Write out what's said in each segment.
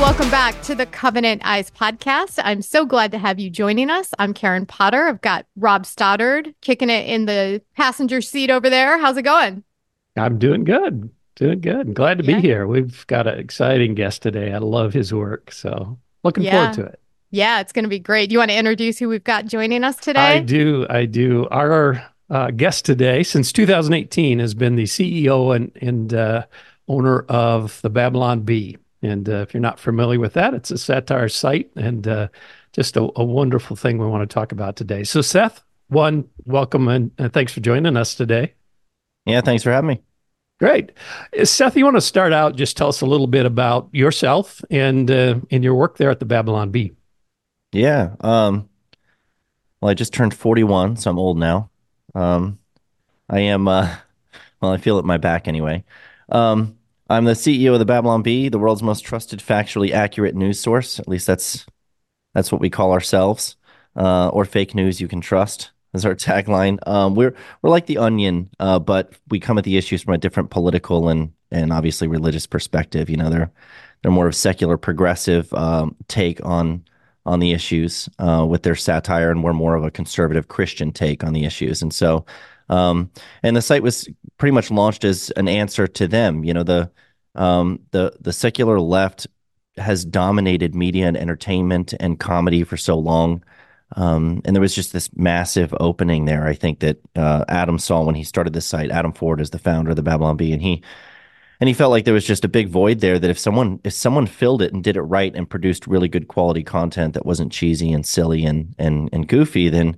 welcome back to the Covenant Eyes podcast. I'm so glad to have you joining us. I'm Karen Potter. I've got Rob Stoddard kicking it in the passenger seat over there. How's it going? I'm doing good. Doing good. Glad to yeah. be here. We've got an exciting guest today. I love his work. So looking yeah. forward to it. Yeah, it's going to be great. Do you want to introduce who we've got joining us today? I do. I do. Our uh, guest today, since 2018, has been the CEO and, and uh, owner of the Babylon Bee. And uh, if you're not familiar with that, it's a satire site and uh, just a, a, wonderful thing we want to talk about today. So, Seth, one, welcome and thanks for joining us today. Yeah, thanks for having me. Great. Seth, you want to start out, just tell us a little bit about yourself and, uh, and your work there at the Babylon Bee. Yeah. Um, well, I just turned 41, so I'm old now. Um, I am, uh, well, I feel it in my back anyway. Um, I'm the CEO of the Babylon Bee, the world's most trusted, factually accurate news source. At least that's that's what we call ourselves, uh, or fake news you can trust. Is our tagline. Um, we're we're like the Onion, uh, but we come at the issues from a different political and and obviously religious perspective. You know, they're they're more of a secular, progressive um, take on on the issues uh, with their satire, and we're more of a conservative Christian take on the issues. And so, um, and the site was pretty much launched as an answer to them. You know, the um, the the secular left has dominated media and entertainment and comedy for so long. Um, and there was just this massive opening there. I think that uh, Adam saw when he started this site. Adam Ford is the founder of the Babylon Bee, and he and he felt like there was just a big void there. That if someone if someone filled it and did it right and produced really good quality content that wasn't cheesy and silly and and and goofy, then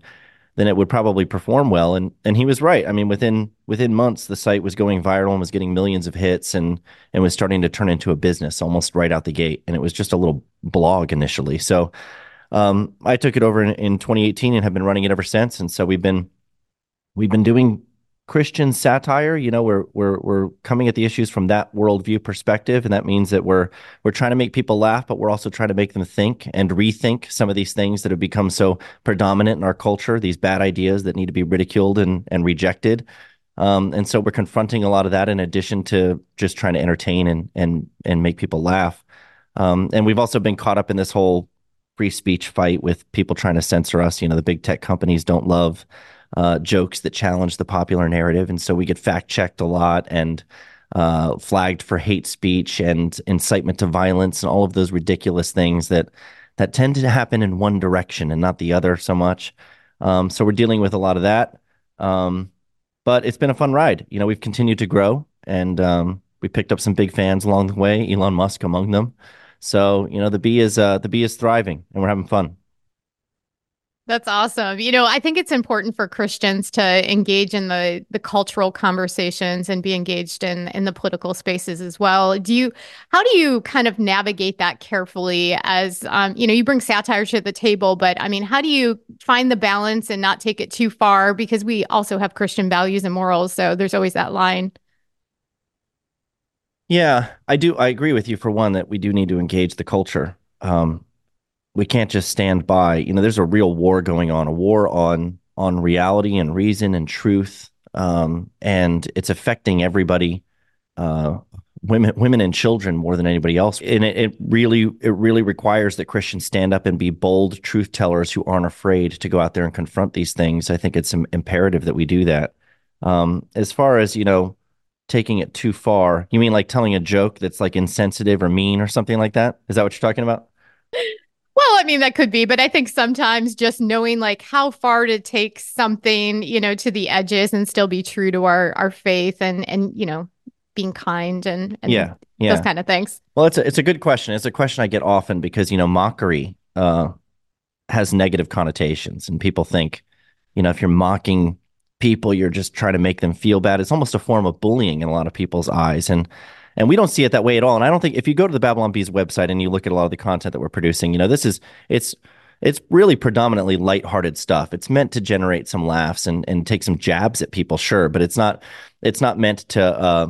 then it would probably perform well. And and he was right. I mean, within within months, the site was going viral and was getting millions of hits and and was starting to turn into a business almost right out the gate. And it was just a little blog initially. So um, I took it over in, in 2018 and have been running it ever since. And so we've been we've been doing Christian satire. You know, we're we're we're coming at the issues from that worldview perspective, and that means that we're we're trying to make people laugh, but we're also trying to make them think and rethink some of these things that have become so predominant in our culture. These bad ideas that need to be ridiculed and and rejected. Um, and so we're confronting a lot of that in addition to just trying to entertain and and and make people laugh. Um, and we've also been caught up in this whole free speech fight with people trying to censor us. You know, the big tech companies don't love uh, jokes that challenge the popular narrative, and so we get fact checked a lot and uh, flagged for hate speech and incitement to violence and all of those ridiculous things that that tend to happen in one direction and not the other so much. Um, so we're dealing with a lot of that. Um, but it's been a fun ride. You know, we've continued to grow and um, we picked up some big fans along the way, Elon Musk among them. So, you know, the bee is uh, the bee is thriving and we're having fun. That's awesome. You know, I think it's important for Christians to engage in the the cultural conversations and be engaged in in the political spaces as well. Do you how do you kind of navigate that carefully as um, you know, you bring satire to the table, but I mean, how do you find the balance and not take it too far because we also have Christian values and morals, so there's always that line. Yeah, I do I agree with you for one that we do need to engage the culture. Um, we can't just stand by. You know, there's a real war going on, a war on on reality and reason and truth, um, and it's affecting everybody, uh, women, women and children more than anybody else. And it, it really, it really requires that Christians stand up and be bold truth tellers who aren't afraid to go out there and confront these things. I think it's imperative that we do that. Um, as far as you know, taking it too far, you mean like telling a joke that's like insensitive or mean or something like that? Is that what you're talking about? I mean, that could be, but I think sometimes just knowing like how far to take something, you know, to the edges and still be true to our our faith and and you know, being kind and, and yeah, yeah, those kind of things. Well, it's a, it's a good question. It's a question I get often because you know mockery uh, has negative connotations, and people think, you know, if you're mocking people, you're just trying to make them feel bad. It's almost a form of bullying in a lot of people's eyes, and and we don't see it that way at all. And I don't think if you go to the Babylon Bees website and you look at a lot of the content that we're producing, you know, this is it's it's really predominantly lighthearted stuff. It's meant to generate some laughs and and take some jabs at people, sure, but it's not it's not meant to uh,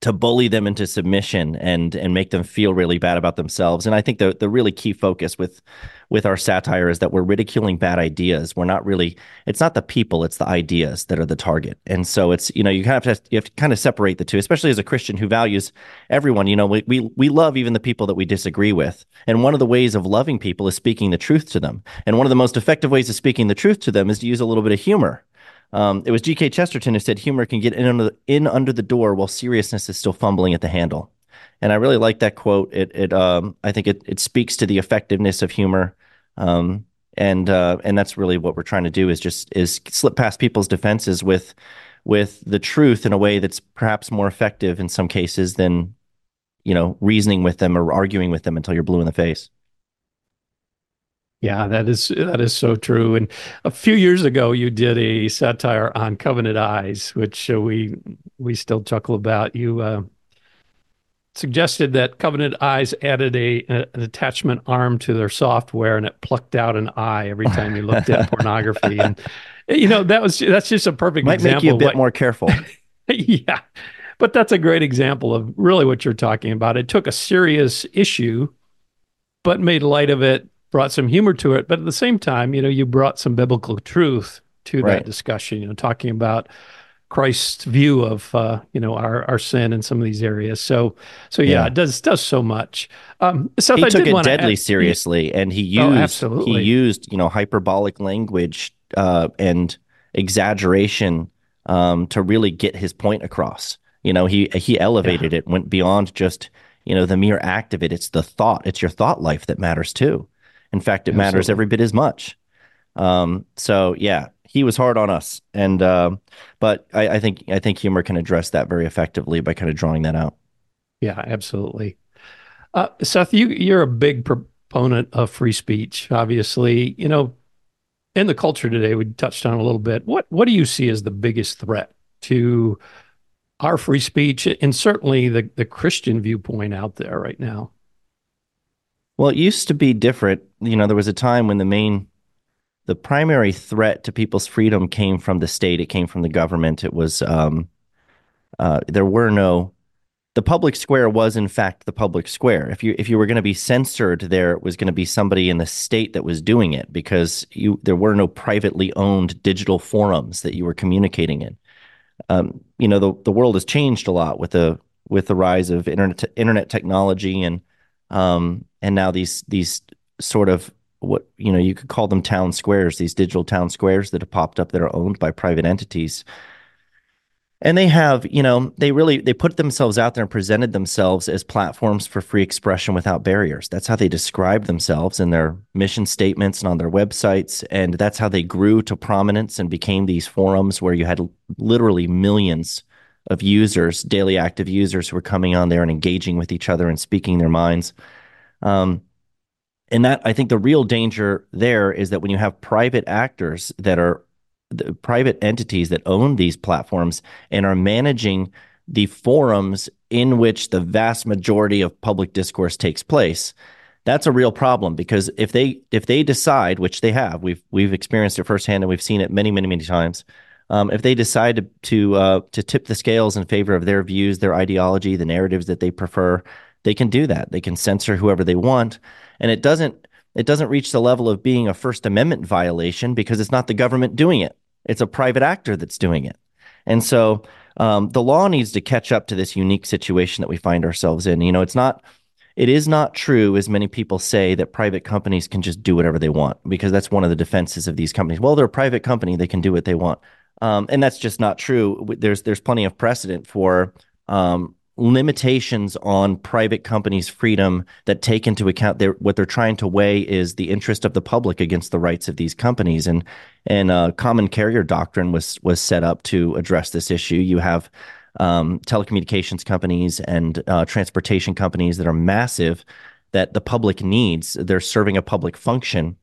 to bully them into submission and and make them feel really bad about themselves. And I think the the really key focus with with our satire is that we're ridiculing bad ideas. We're not really it's not the people, it's the ideas that are the target. And so it's you know you kind of have to, you have to kind of separate the two, especially as a Christian who values everyone. You know we, we we love even the people that we disagree with. And one of the ways of loving people is speaking the truth to them. And one of the most effective ways of speaking the truth to them is to use a little bit of humor um, it was G.K. Chesterton who said humor can get in under, the, in under the door while seriousness is still fumbling at the handle. And I really like that quote. It, it um, I think it, it speaks to the effectiveness of humor. Um, and uh, and that's really what we're trying to do is just is slip past people's defenses with with the truth in a way that's perhaps more effective in some cases than you know reasoning with them or arguing with them until you're blue in the face. Yeah, that is that is so true. And a few years ago, you did a satire on Covenant Eyes, which uh, we we still chuckle about. You uh, suggested that Covenant Eyes added a, a, an attachment arm to their software, and it plucked out an eye every time you looked at pornography. And you know that was that's just a perfect Might example. make you a bit what, more careful. yeah, but that's a great example of really what you're talking about. It took a serious issue, but made light of it brought some humor to it, but at the same time, you know, you brought some biblical truth to right. that discussion. You know, talking about Christ's view of uh, you know our our sin in some of these areas. So so yeah, yeah. it does does so much. Um, Seth, he I took it deadly add, seriously, he, and he oh, used oh, he used you know hyperbolic language uh, and exaggeration um, to really get his point across. You know, he he elevated yeah. it, went beyond just you know the mere act of it. It's the thought. It's your thought life that matters too. In fact, it Absolutely. matters every bit as much. Um, so yeah, he was hard on us, and uh, but I, I, think I think humor can address that very effectively by kind of drawing that out. Yeah, absolutely. Uh, Seth, you you're a big proponent of free speech. Obviously, you know, in the culture today, we touched on a little bit. What what do you see as the biggest threat to our free speech, and certainly the the Christian viewpoint out there right now? Well, it used to be different. You know, there was a time when the main, the primary threat to people's freedom came from the state. It came from the government. It was, um, uh, there were no, the public square was in fact the public square. If you if you were going to be censored, there was going to be somebody in the state that was doing it because you there were no privately owned digital forums that you were communicating in. Um, you know, the the world has changed a lot with the with the rise of internet internet technology and um, and now these these sort of what you know you could call them town squares these digital town squares that have popped up that are owned by private entities. And they have you know they really they put themselves out there and presented themselves as platforms for free expression without barriers. That's how they describe themselves in their mission statements and on their websites. And that's how they grew to prominence and became these forums where you had literally millions of users daily active users who are coming on there and engaging with each other and speaking their minds. Um, and that I think the real danger there is that when you have private actors that are the private entities that own these platforms and are managing the forums in which the vast majority of public discourse takes place that's a real problem because if they if they decide which they have we've we've experienced it firsthand and we've seen it many many many times um, if they decide to to, uh, to tip the scales in favor of their views their ideology the narratives that they prefer they can do that. They can censor whoever they want, and it doesn't it doesn't reach the level of being a First Amendment violation because it's not the government doing it; it's a private actor that's doing it. And so um, the law needs to catch up to this unique situation that we find ourselves in. You know, it's not it is not true, as many people say, that private companies can just do whatever they want because that's one of the defenses of these companies. Well, they're a private company; they can do what they want, um, and that's just not true. There's there's plenty of precedent for um, limitations on private companies' freedom that take into account their, what they're trying to weigh is the interest of the public against the rights of these companies. And and uh, common carrier doctrine was was set up to address this issue. You have um, telecommunications companies and uh, transportation companies that are massive that the public needs. They're serving a public function,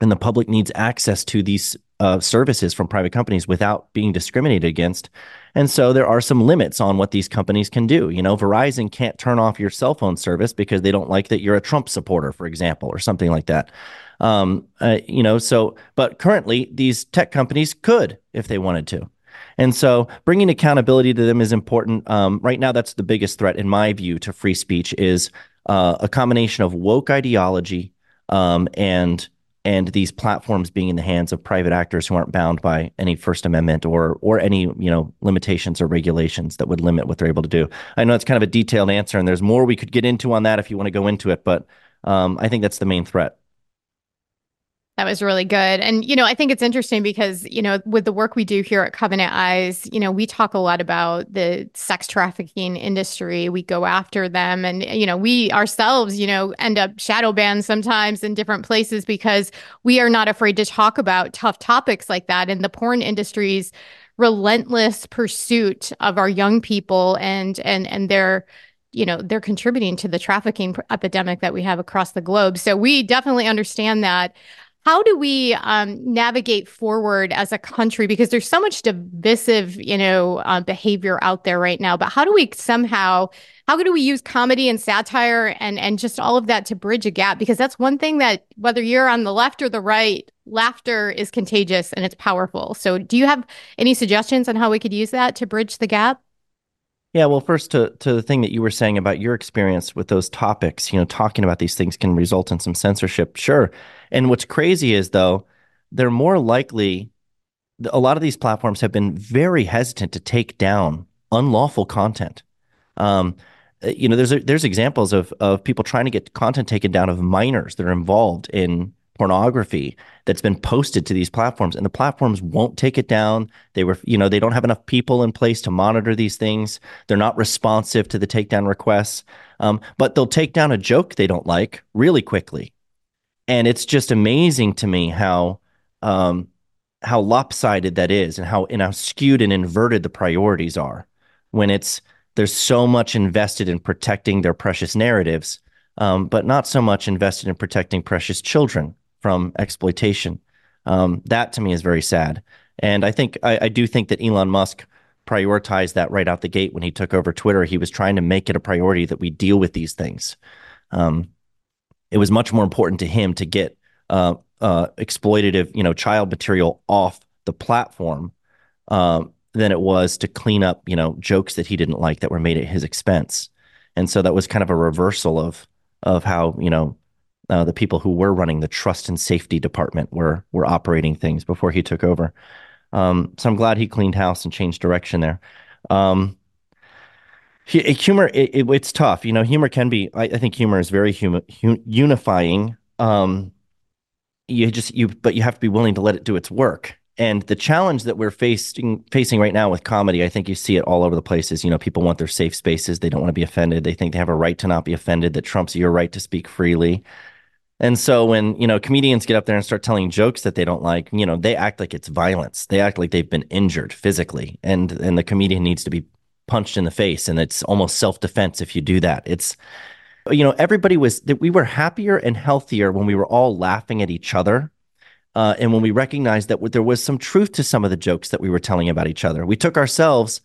and the public needs access to these uh, services from private companies without being discriminated against. And so there are some limits on what these companies can do. You know, Verizon can't turn off your cell phone service because they don't like that you're a Trump supporter, for example, or something like that. Um, uh, you know, so, but currently these tech companies could if they wanted to. And so bringing accountability to them is important. Um, right now, that's the biggest threat, in my view, to free speech is uh, a combination of woke ideology um, and and these platforms being in the hands of private actors who aren't bound by any First Amendment or or any you know limitations or regulations that would limit what they're able to do. I know it's kind of a detailed answer, and there's more we could get into on that if you want to go into it, but um, I think that's the main threat. That was really good. And, you know, I think it's interesting because, you know, with the work we do here at Covenant Eyes, you know, we talk a lot about the sex trafficking industry. We go after them. And, you know, we ourselves, you know, end up shadow banned sometimes in different places because we are not afraid to talk about tough topics like that. And the porn industry's relentless pursuit of our young people and, and, and their, you know they're contributing to the trafficking epidemic that we have across the globe so we definitely understand that how do we um, navigate forward as a country? Because there's so much divisive you know uh, behavior out there right now but how do we somehow how do we use comedy and satire and and just all of that to bridge a gap? Because that's one thing that whether you're on the left or the right laughter is contagious and it's powerful. So do you have any suggestions on how we could use that to bridge the gap yeah, well, first to to the thing that you were saying about your experience with those topics, you know, talking about these things can result in some censorship. Sure. And what's crazy is though, they're more likely a lot of these platforms have been very hesitant to take down unlawful content. Um, you know, there's there's examples of of people trying to get content taken down of minors that are involved in pornography that's been posted to these platforms and the platforms won't take it down. They were you know they don't have enough people in place to monitor these things. They're not responsive to the takedown requests. Um, but they'll take down a joke they don't like really quickly. And it's just amazing to me how um, how lopsided that is and how and how skewed and inverted the priorities are when it's there's so much invested in protecting their precious narratives um, but not so much invested in protecting precious children from exploitation. Um, that to me is very sad. And I think I, I, do think that Elon Musk prioritized that right out the gate when he took over Twitter. He was trying to make it a priority that we deal with these things. Um, it was much more important to him to get uh, uh, exploitative, you know, child material off the platform um, than it was to clean up, you know, jokes that he didn't like that were made at his expense. And so that was kind of a reversal of of how you know uh, the people who were running the trust and safety department were were operating things before he took over. Um, so I'm glad he cleaned house and changed direction there. Um, he, humor, it, it, it's tough. You know, humor can be. I, I think humor is very hum, unifying. Um, you just you, but you have to be willing to let it do its work. And the challenge that we're facing facing right now with comedy, I think you see it all over the places. You know, people want their safe spaces. They don't want to be offended. They think they have a right to not be offended. That trumps your right to speak freely. And so when, you know, comedians get up there and start telling jokes that they don't like, you know, they act like it's violence. They act like they've been injured physically and and the comedian needs to be punched in the face and it's almost self-defense if you do that. It's you know, everybody was that we were happier and healthier when we were all laughing at each other. Uh, and when we recognized that there was some truth to some of the jokes that we were telling about each other, we took ourselves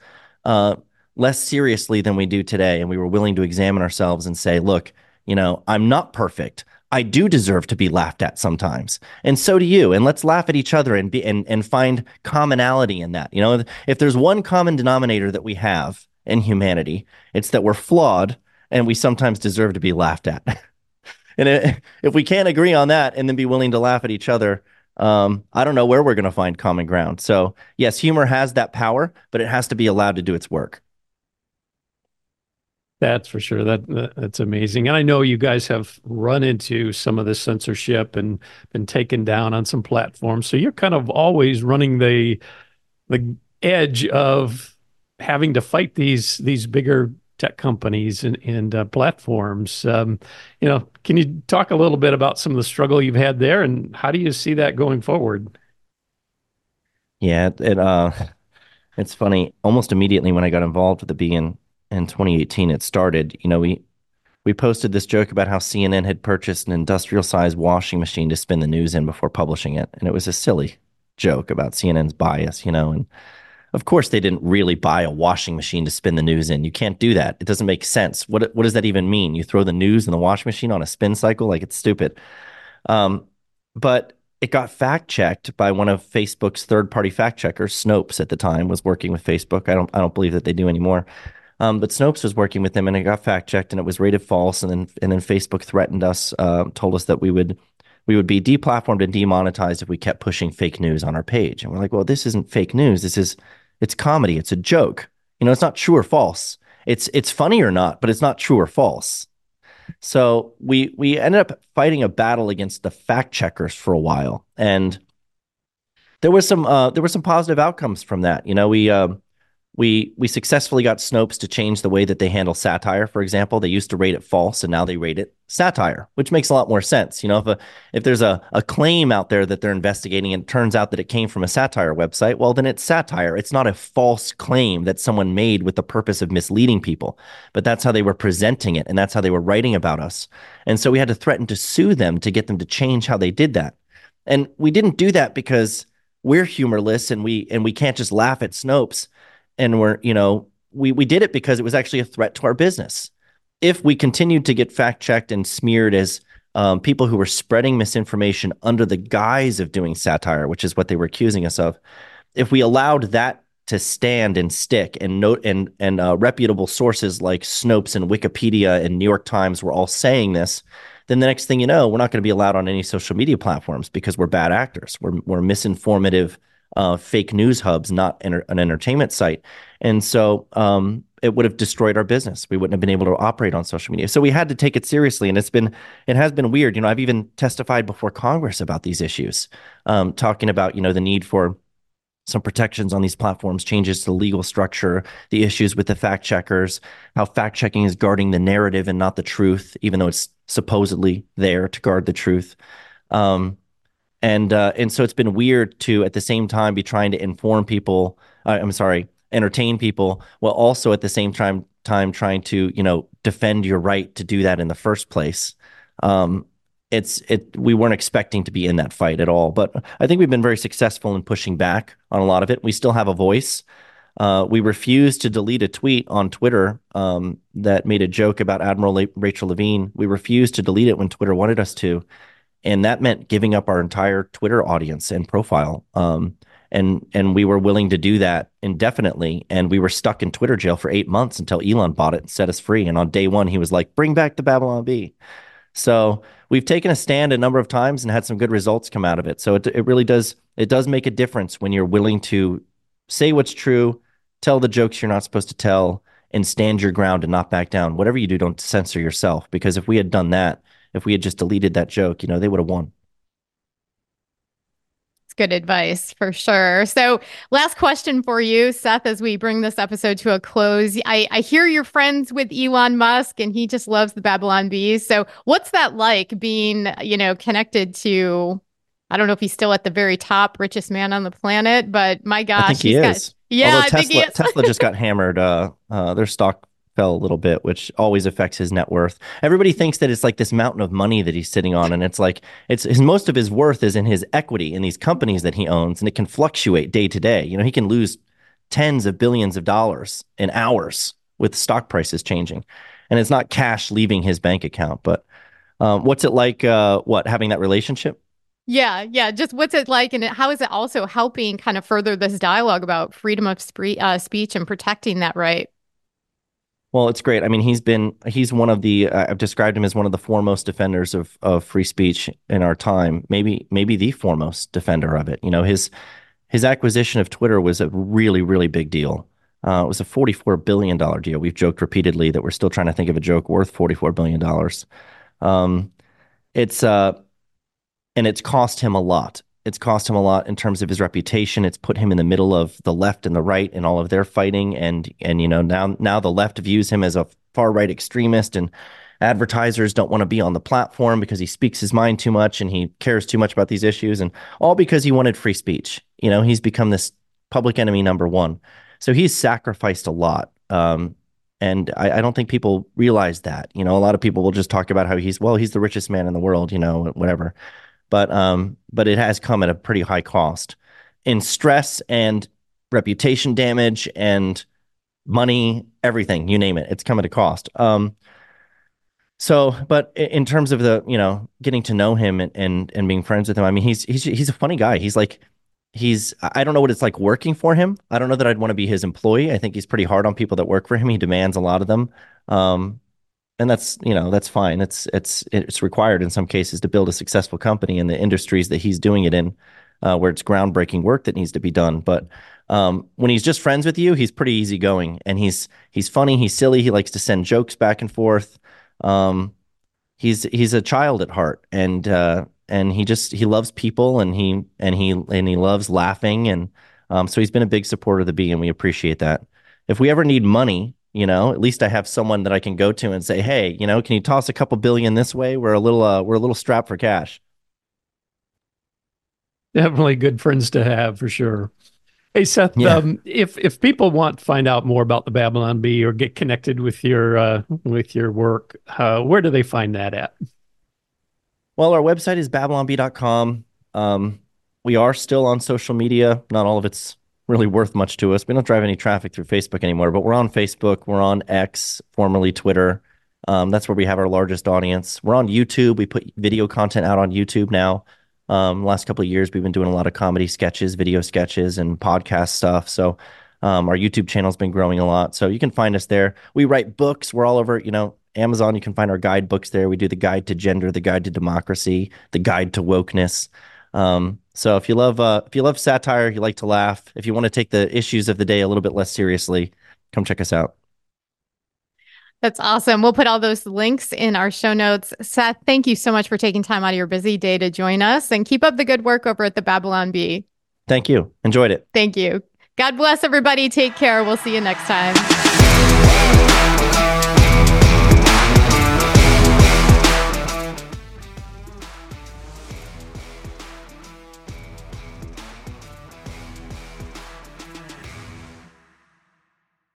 uh, less seriously than we do today. And we were willing to examine ourselves and say, look, you know, I'm not perfect. I do deserve to be laughed at sometimes. And so do you. And let's laugh at each other and be and, and find commonality in that. You know, if there's one common denominator that we have in humanity, it's that we're flawed and we sometimes deserve to be laughed at. and if we can't agree on that and then be willing to laugh at each other, um, I don't know where we're going to find common ground. So, yes, humor has that power, but it has to be allowed to do its work. That's for sure. That, that, that's amazing. And I know you guys have run into some of the censorship and been taken down on some platforms. So you're kind of always running the the edge of having to fight these these bigger tech companies and, and uh, platforms. Um, you know, can you talk a little bit about some of the struggle you've had there, and how do you see that going forward? Yeah, it uh, it's funny. Almost immediately when I got involved with the Beacon in 2018 it started, you know, we we posted this joke about how CNN had purchased an industrial sized washing machine to spin the news in before publishing it. And it was a silly joke about CNN's bias, you know, and of course they didn't really buy a washing machine to spin the news in. You can't do that. It doesn't make sense. What what does that even mean? You throw the news in the washing machine on a spin cycle like it's stupid. Um, but it got fact checked by one of Facebook's third party fact checkers. Snopes at the time was working with Facebook. I don't I don't believe that they do anymore. Um, but Snopes was working with them, and it got fact checked, and it was rated false. And then and then Facebook threatened us, uh, told us that we would we would be deplatformed and demonetized if we kept pushing fake news on our page. And we're like, well, this isn't fake news. This is it's comedy. It's a joke. You know, it's not true or false. It's it's funny or not, but it's not true or false. So we we ended up fighting a battle against the fact checkers for a while, and there was some uh, there were some positive outcomes from that. You know, we uh, we we successfully got Snopes to change the way that they handle satire. For example, they used to rate it false, and now they rate it satire, which makes a lot more sense. You know, if a, if there's a, a claim out there that they're investigating and it turns out that it came from a satire website, well, then it's satire. It's not a false claim that someone made with the purpose of misleading people, but that's how they were presenting it, and that's how they were writing about us. And so we had to threaten to sue them to get them to change how they did that. And we didn't do that because we're humorless and we and we can't just laugh at Snopes and we're you know we we did it because it was actually a threat to our business. If we continued to get fact checked and smeared as um, people who were spreading misinformation under the guise of doing satire, which is what they were accusing us of, if we allowed that to stand and stick, and note and and uh, reputable sources like Snopes and Wikipedia and New York Times were all saying this, then the next thing you know, we're not going to be allowed on any social media platforms because we're bad actors. We're we're misinformative uh, fake news hubs, not enter- an entertainment site. And so um, it would have destroyed our business. We wouldn't have been able to operate on social media. So we had to take it seriously. And it's been, it has been weird. You know, I've even testified before Congress about these issues, um, talking about, you know, the need for some protections on these platforms, changes to the legal structure, the issues with the fact checkers, how fact checking is guarding the narrative and not the truth, even though it's supposedly there to guard the truth. Um, and uh, and so it's been weird to at the same time be trying to inform people. Uh, I'm sorry, entertain people, while also at the same time time trying to you know defend your right to do that in the first place. Um, it's it we weren't expecting to be in that fight at all, but I think we've been very successful in pushing back on a lot of it. We still have a voice. Uh, we refused to delete a tweet on Twitter um, that made a joke about Admiral Le- Rachel Levine. We refused to delete it when Twitter wanted us to and that meant giving up our entire Twitter audience and profile. Um, and and we were willing to do that indefinitely. And we were stuck in Twitter jail for eight months until Elon bought it and set us free. And on day one, he was like, "Bring back the Babylon Bee." So we've taken a stand a number of times and had some good results come out of it. So it it really does it does make a difference when you're willing to say what's true, tell the jokes you're not supposed to tell, and stand your ground and not back down. Whatever you do, don't censor yourself. Because if we had done that, if we had just deleted that joke, you know, they would have won. It's good advice for sure. So, last question for you, Seth, as we bring this episode to a close. I, I hear you're friends with Elon Musk and he just loves the Babylon Bees. So, what's that like being, you know, connected to I don't know if he's still at the very top, richest man on the planet, but my gosh, I think he is. Got, yeah, Although Tesla, Tesla just got hammered. Uh, uh, their stock fell a little bit, which always affects his net worth. Everybody thinks that it's like this mountain of money that he's sitting on, and it's like it's his most of his worth is in his equity in these companies that he owns, and it can fluctuate day to day. You know, he can lose tens of billions of dollars in hours with stock prices changing, and it's not cash leaving his bank account. But um, what's it like? Uh, what having that relationship? Yeah, yeah. Just what's it like, and how is it also helping kind of further this dialogue about freedom of spree- uh, speech and protecting that right? Well, it's great. I mean, he's been he's one of the uh, I've described him as one of the foremost defenders of of free speech in our time. Maybe maybe the foremost defender of it. You know, his his acquisition of Twitter was a really really big deal. Uh, it was a forty four billion dollar deal. We've joked repeatedly that we're still trying to think of a joke worth forty four billion dollars. Um, it's uh, and it's cost him a lot it's cost him a lot in terms of his reputation. It's put him in the middle of the left and the right and all of their fighting. And and you know now now the left views him as a far right extremist, and advertisers don't want to be on the platform because he speaks his mind too much and he cares too much about these issues, and all because he wanted free speech. You know he's become this public enemy number one. So he's sacrificed a lot. Um, and I, I, don't think people realize that. You know, a lot of people will just talk about how he's well, he's the richest man in the world. You know, whatever but um, but it has come at a pretty high cost in stress and reputation damage and money, everything you name it. It's come at a cost. Um, so, but in terms of the, you know, getting to know him and, and, and being friends with him, I mean, he's, he's, he's a funny guy. He's like, he's, I don't know what it's like working for him. I don't know that I'd want to be his employee. I think he's pretty hard on people that work for him. He demands a lot of them. Um, and that's, you know, that's fine. It's, it's, it's required in some cases to build a successful company in the industries that he's doing it in, uh, where it's groundbreaking work that needs to be done. But, um, when he's just friends with you, he's pretty easygoing and he's, he's funny. He's silly. He likes to send jokes back and forth. Um, he's he's a child at heart, and uh, and he just he loves people, and he and he and he loves laughing, and um, so he's been a big supporter of the bee, and we appreciate that. If we ever need money, you know, at least I have someone that I can go to and say, hey, you know, can you toss a couple billion this way? We're a little uh, we're a little strapped for cash. Definitely good friends to have for sure. Hey Seth, yeah. um, if if people want to find out more about the Babylon Bee or get connected with your uh, with your work, uh, where do they find that at? Well, our website is babylonbee.com. Um, we are still on social media. Not all of it's really worth much to us. We don't drive any traffic through Facebook anymore, but we're on Facebook. We're on X, formerly Twitter. Um, that's where we have our largest audience. We're on YouTube. We put video content out on YouTube now. Um, last couple of years, we've been doing a lot of comedy sketches, video sketches, and podcast stuff. So um, our YouTube channel's been growing a lot. So you can find us there. We write books. We're all over, you know, Amazon. You can find our guidebooks there. We do the guide to gender, the guide to democracy, the guide to wokeness. Um, so if you love uh, if you love satire, you like to laugh, if you want to take the issues of the day a little bit less seriously, come check us out. That's awesome. We'll put all those links in our show notes. Seth, thank you so much for taking time out of your busy day to join us and keep up the good work over at the Babylon Bee. Thank you. Enjoyed it. Thank you. God bless everybody. Take care. We'll see you next time.